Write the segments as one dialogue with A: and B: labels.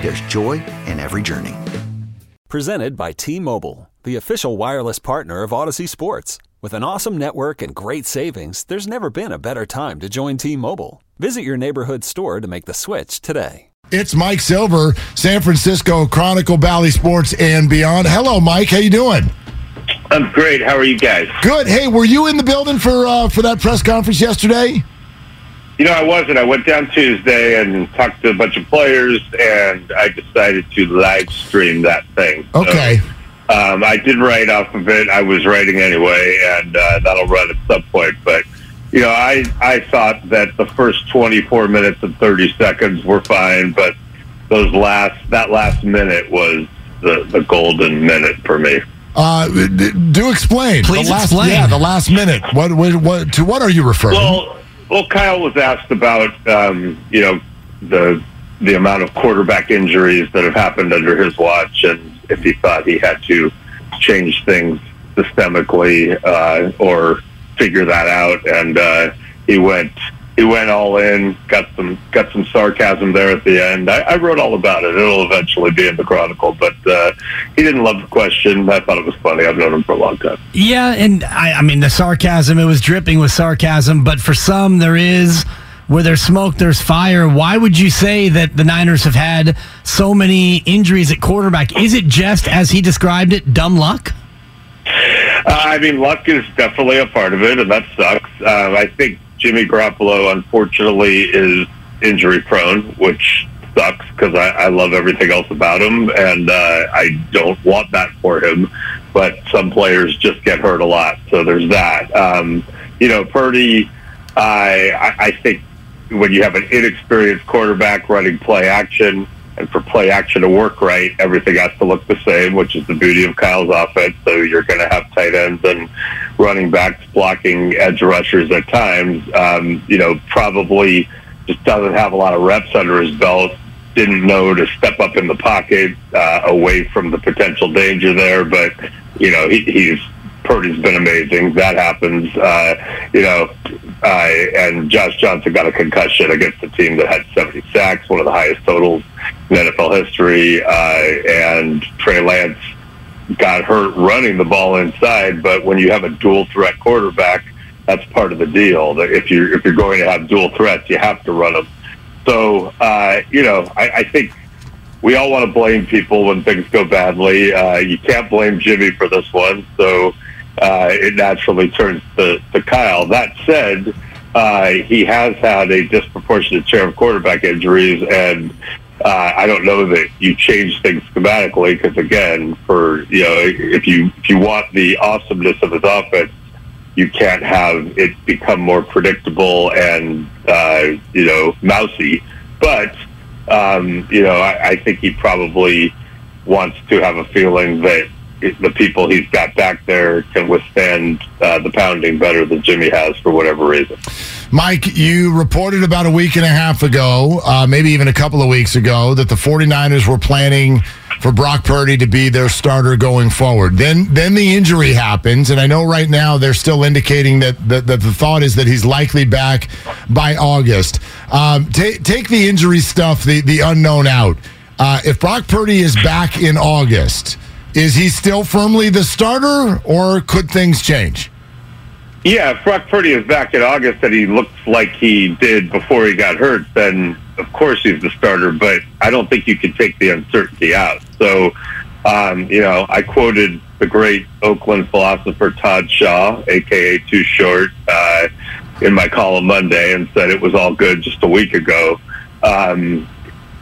A: there's joy in every journey.
B: Presented by T Mobile, the official wireless partner of Audacy Sports. With an awesome network and great savings, there's never been a better time to join T Mobile. Visit your neighborhood store to make the switch today.
C: It's Mike Silver, San Francisco Chronicle, Bally Sports, and beyond. Hello, Mike. How you doing?
D: I'm great. How are you guys?
C: Good. Hey, were you in the building for uh, for that press conference yesterday?
D: You know, I wasn't. I went down Tuesday and talked to a bunch of players, and I decided to live stream that thing.
C: Okay.
D: So, um, I did write off of it. I was writing anyway, and uh, that'll run at some point. But you know, I I thought that the first 24 minutes and 30 seconds were fine, but those last that last minute was the the golden minute for me.
C: Uh, do explain.
E: Please
C: the last,
E: explain.
C: Yeah, the last minute. What, what, what, to what are you referring?
D: Well, well, Kyle was asked about um, you know the the amount of quarterback injuries that have happened under his watch, and if he thought he had to change things systemically uh, or figure that out, and uh, he went he went all in, got some got some sarcasm there at the end. I, I wrote all about it. It'll eventually be in the Chronicle, but uh, he didn't love the question. I thought it was funny. I've known him for a long time.
E: Yeah, and I, I mean the sarcasm. It was dripping with sarcasm, but for some there is. Where there's smoke, there's fire. Why would you say that the Niners have had so many injuries at quarterback? Is it just, as he described it, dumb luck?
D: Uh, I mean, luck is definitely a part of it, and that sucks. Uh, I think Jimmy Garoppolo, unfortunately, is injury prone, which sucks because I, I love everything else about him, and uh, I don't want that for him. But some players just get hurt a lot, so there's that. Um, you know, Purdy, I, I I think when you have an inexperienced quarterback running play action, and for play action to work right, everything has to look the same, which is the beauty of Kyle's offense. So you're going to have tight ends and running backs blocking edge rushers at times. Um, you know, probably just doesn't have a lot of reps under his belt. Didn't know to step up in the pocket uh, away from the potential danger there, but you know he, he's Purdy's been amazing. That happens. Uh, you know, uh, and Josh Johnson got a concussion against a team that had 70 sacks, one of the highest totals in NFL history. Uh, and Trey Lance got hurt running the ball inside. But when you have a dual threat quarterback, that's part of the deal. That if you're if you're going to have dual threats, you have to run them. So uh, you know, I, I think we all want to blame people when things go badly. Uh, you can't blame Jimmy for this one. So uh, it naturally turns to, to Kyle. That said, uh, he has had a disproportionate share of quarterback injuries, and uh, I don't know that you change things schematically because, again, for you know, if you if you want the awesomeness of his offense, you can't have it become more predictable and uh, you know mousy. But um, you know, I, I think he probably wants to have a feeling that the people he's got back there can withstand uh, the pounding better than Jimmy has for whatever reason.
C: Mike, you reported about a week and a half ago, uh, maybe even a couple of weeks ago, that the 49ers were planning for Brock Purdy to be their starter going forward. Then then the injury happens, and I know right now they're still indicating that, that, that the thought is that he's likely back by August. Um, ta- take the injury stuff, the, the unknown out. Uh, if Brock Purdy is back in August, is he still firmly the starter, or could things change?
D: Yeah, if Brock Purdy is back in August and he looks like he did before he got hurt, then of course he's the starter. But I don't think you can take the uncertainty out. So Um, you know, I quoted the great Oakland philosopher Todd Shaw, aka Too Short, uh, in my column Monday, and said it was all good just a week ago. Um,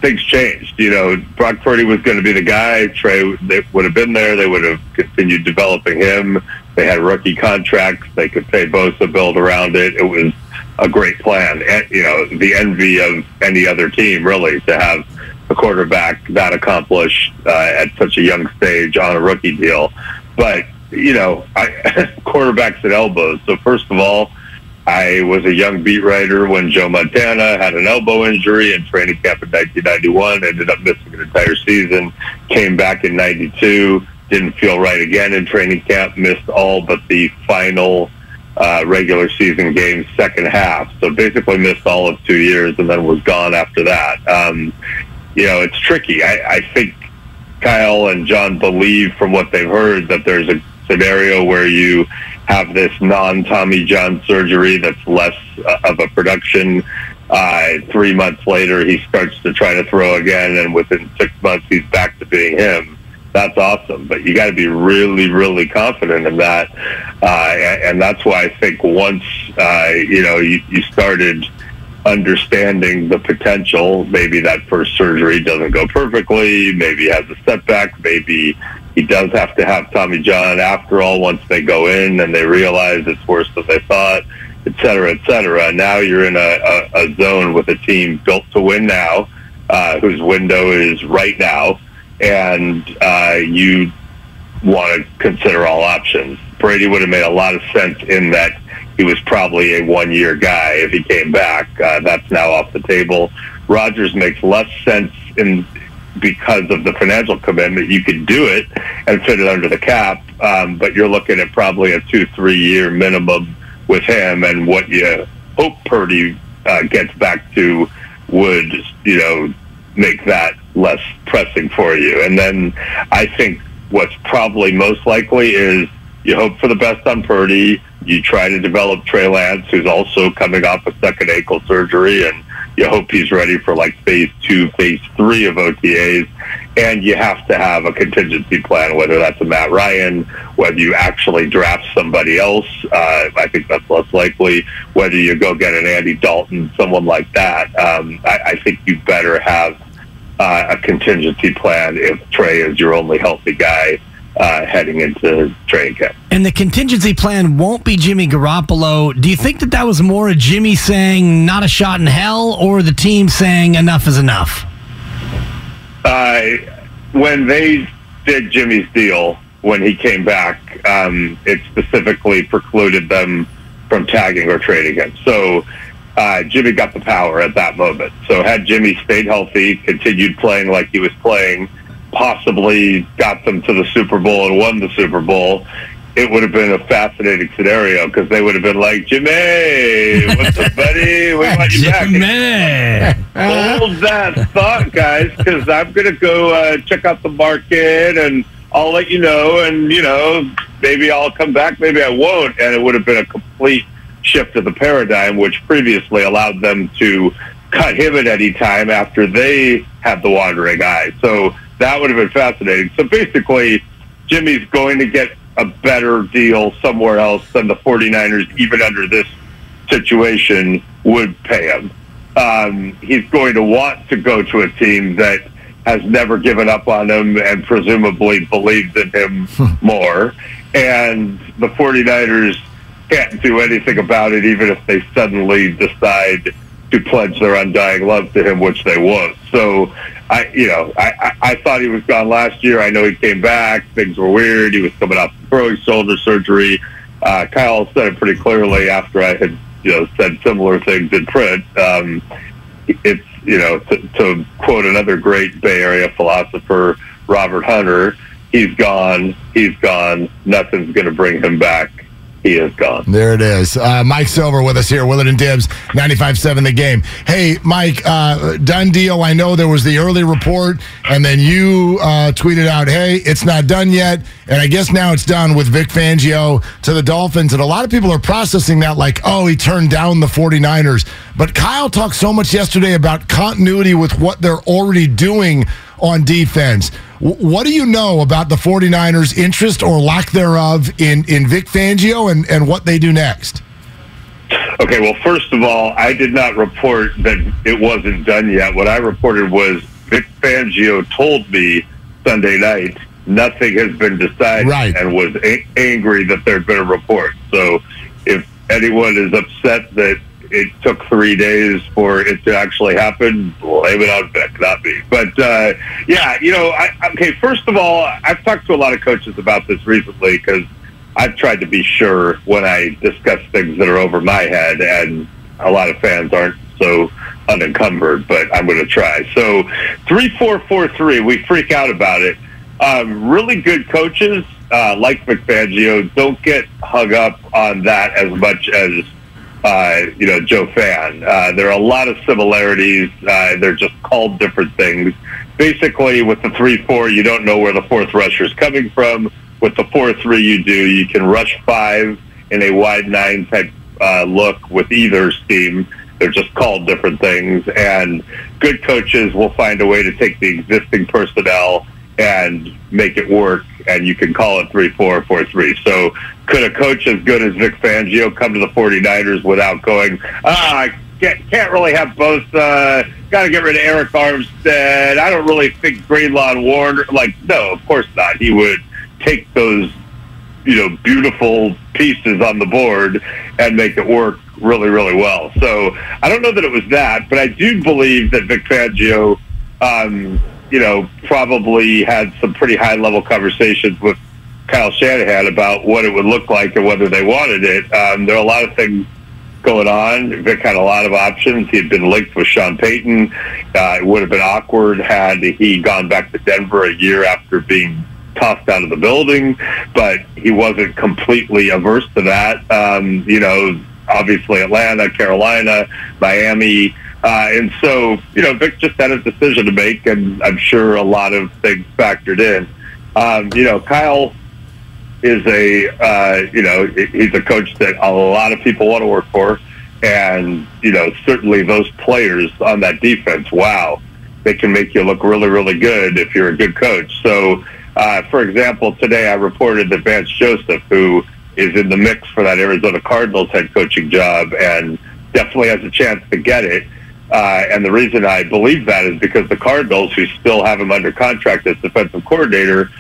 D: things changed. You know, Brock Purdy was going to be the guy. Trey they would have been there. They would have continued developing him. They had rookie contracts. They could pay Bosa, to build around it. It was a great plan. And, you know, the envy of any other team, really, to have a quarterback that accomplished uh, at such a young stage on a rookie deal. But, you know, I, quarterbacks at elbows. So, first of all, I was a young beat writer when Joe Montana had an elbow injury in training camp in 1991, ended up missing an entire season, came back in 92, didn't feel right again in training camp, missed all but the final uh, regular season games, second half. So basically missed all of two years and then was gone after that. Um, you know, it's tricky. I, I think Kyle and John believe from what they've heard that there's a scenario where you have this non-Tommy John surgery that's less uh, of a production. Uh, three months later, he starts to try to throw again, and within six months, he's back to being him. That's awesome, but you got to be really, really confident in that, uh, and that's why I think once uh, you know you, you started understanding the potential. Maybe that first surgery doesn't go perfectly. Maybe has a setback. Maybe he does have to have Tommy John after all once they go in and they realize it's worse than they thought, et cetera, et cetera. Now you're in a, a, a zone with a team built to win now, uh, whose window is right now, and uh, you want to consider all options. Brady would have made a lot of sense in that he was probably a one-year guy if he came back. Uh, that's now off the table. Rodgers makes less sense in because of the financial commitment. You could do it and fit it under the cap, um, but you're looking at probably a two, three year minimum with him, and what you hope Purdy uh, gets back to would, you know, make that less pressing for you. And then I think what's probably most likely is you hope for the best on Purdy. You try to develop Trey Lance, who's also coming off a second ankle surgery, and you hope he's ready for like phase two, phase three of OTAs. And you have to have a contingency plan, whether that's a Matt Ryan, whether you actually draft somebody else. Uh, I think that's less likely. Whether you go get an Andy Dalton, someone like that. Um, I, I think you better have uh, a contingency plan if Trey is your only healthy guy uh, heading into training camp.
E: And the contingency plan won't be Jimmy Garoppolo. Do you think that that was more a Jimmy saying not a shot in hell or the team saying enough is enough?
D: Uh, when they did Jimmy's deal, when he came back, um, it specifically precluded them from tagging or trading him. So uh, Jimmy got the power at that moment. So had Jimmy stayed healthy, continued playing like he was playing, possibly got them to the Super Bowl and won the Super Bowl, it would have been a fascinating scenario because they would have been like, Jimmy, what's up, buddy? We want you
E: Jimmy.
D: back. Hold that thought, guys, because I'm going to go uh, check out the market and I'll let you know. And, you know, maybe I'll come back, maybe I won't. And it would have been a complete shift of the paradigm, which previously allowed them to cut him at any time after they had the wandering eye. So that would have been fascinating. So basically, Jimmy's going to get a better deal somewhere else than the 49ers, even under this situation, would pay him. Um, he's going to want to go to a team that has never given up on him and presumably believes in him more. And the 49ers can't do anything about it, even if they suddenly decide to pledge their undying love to him, which they won't. So, I, you know, I, I, I thought he was gone last year. I know he came back. Things were weird. He was coming off throwing shoulder surgery. Uh, Kyle said it pretty clearly after I had, you know, said similar things in print. Um, it's, you know, to, to quote another great Bay Area philosopher, Robert Hunter, he's gone. He's gone. Nothing's going to bring him back he is gone.
C: There it is. Uh, Mike Silver with us here, Willard and Dibs, 95.7 The Game. Hey, Mike, uh, done deal. I know there was the early report, and then you uh, tweeted out, hey, it's not done yet. And I guess now it's done with Vic Fangio to the Dolphins. And a lot of people are processing that like, oh, he turned down the 49ers. But Kyle talked so much yesterday about continuity with what they're already doing on defense. What do you know about the 49ers' interest or lack thereof in, in Vic Fangio and, and what they do next?
D: Okay, well, first of all, I did not report that it wasn't done yet. What I reported was Vic Fangio told me Sunday night nothing has been decided
C: Right.
D: and was a- angry that there'd been a report. So if anyone is upset that it took three days for it to actually happen, blame it on Vic, not me. But uh, yeah, you know, I, okay, first of all, I've talked to a lot of coaches about this recently because I've tried to be sure when I discuss things that are over my head, and a lot of fans aren't so unencumbered, but I'm going to try. So, three, four, four, three. We freak out about it. Um, really good coaches uh, like Vic Fangio don't get hung up on that as much as uh, you know Joe Fan. Uh, there are a lot of similarities. Uh, they're just called different things. Basically, with the three-four, you don't know where the fourth rusher is coming from. With the four-three, you do. You can rush five in a wide nine type uh, look with either scheme. They're just called different things, and good coaches will find a way to take the existing personnel and make it work. And you can call it three four four three. So could a coach as good as Vic Fangio come to the 49ers without going, ah, I can't, can't really have both, uh, got to get rid of Arik Armstead. I don't really think Greenlaw and Warner. Like, no, of course not. He would take those, you know, beautiful pieces on the board and make it work really, really well. So I don't know that it was that, but I do believe that Vic Fangio, um, you know, probably had some pretty high level conversations with Kyle Shanahan about what it would look like and whether they wanted it. Um, there are a lot of things going on. Vic had a lot of options. He had been linked with Sean Payton. Uh, it would have been awkward had he gone back to Denver a year after being tossed out of the building, but he wasn't completely averse to that. Um, you know, obviously Atlanta, Carolina, Miami. Uh, and so, you know, Vic just had a decision to make, and I'm sure a lot of things factored in. Um, you know, Kyle is a uh, you know he's a coach that a lot of people want to work for, and you know certainly those players on that defense, wow, they can make you look really really good if you're a good coach. So, uh, for example, today I reported that Vance Joseph, who is in the mix for that Arizona Cardinals head coaching job, and definitely has a chance to get it. Uh, and the reason I believe that is because the Cardinals, who still have him under contract as defensive coordinator,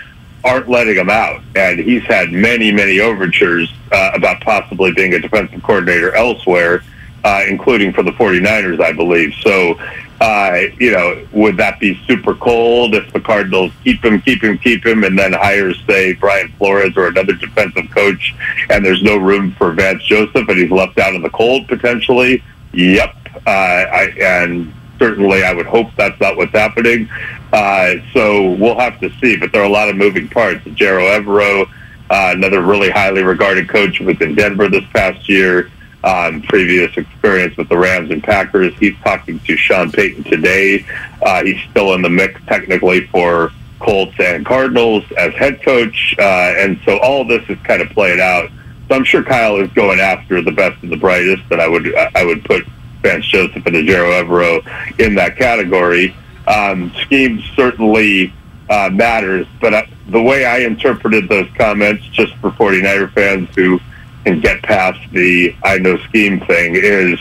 D: aren't letting him out. And he's had many, many overtures uh, about possibly being a defensive coordinator elsewhere, uh, including for the 49ers, I believe. So, uh, you know, would that be super cold if the Cardinals keep him, keep him, keep him, and then hires, say, Brian Flores or another defensive coach, and there's no room for Vance Joseph, and he's left out in the cold potentially? Yep. Uh, I, and certainly I would hope that's not what's happening. Uh, so we'll have to see. But there are a lot of moving parts. Ejiro Evero, uh, another really highly regarded coach, was in Denver this past year. Um, previous experience with the Rams and Packers. He's talking to Sean Payton today. Uh, he's still in the mix technically for Colts and Cardinals as head coach. Uh, and so all this is kind of played out. So I'm sure Kyle is going after the best and the brightest, and I would I would put Vance Joseph and Ejiro Evero in that category. Um, scheme certainly uh, matters, but uh, the way I interpreted those comments, just for 49er fans who can get past the I know scheme thing, is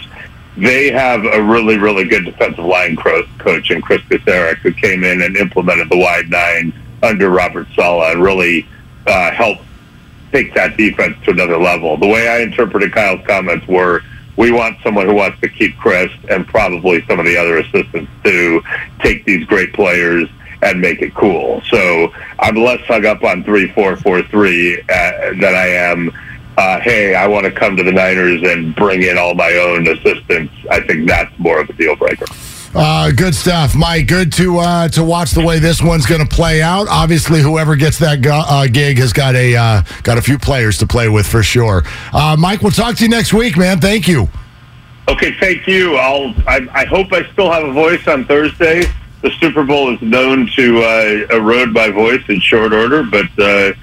D: they have a really, really good defensive line coach in Kris Kocurek who came in and implemented the wide nine under Robert Saleh and really uh, helped take that defense to another level. The way I interpreted Kyle's comments were we want someone who wants to keep Kris and probably some of the other assistants to take these great players and make it cool. So I'm less hung up on three four four three uh, than I am. Uh, hey, I want to come to the Niners and bring in all my own assistants. I think that's more of a deal breaker.
C: Uh, good stuff, Mike. Good to uh, to watch the way this one's going to play out. Obviously, whoever gets that go- uh, gig has got a uh, got a few players to play with for sure. Uh, Mike, we'll talk to you next week, man. Thank you.
D: Okay, thank you. I'll. I, I hope I still have a voice on Thursday. The Super Bowl is known to uh, erode my voice in short order, but uh,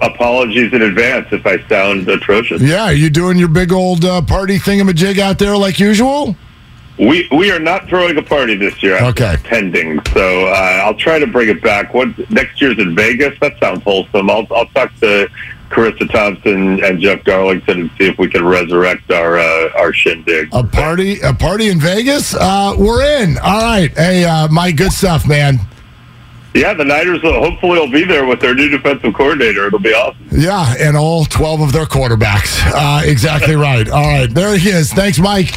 D: apologies in advance if I sound atrocious.
C: Yeah, are you doing your big old uh, party thingamajig out there like usual?
D: We we are not throwing a party this year. I'm
C: Okay.
D: attending, so uh, I'll try to bring it back. What next year's in Vegas? That sounds wholesome. I'll I'll talk to Charissa Thompson and Jeff Darlington and see if we can resurrect our uh, our shindig.
C: A party, a party in Vegas. Uh, we're in. All right. Hey, uh, Mike, good stuff, man.
D: Yeah, the Niners will hopefully will be there with their new defensive coordinator. It'll be awesome.
C: Yeah, and all twelve of their quarterbacks. Uh, exactly right. All right, there he is. Thanks, Mike.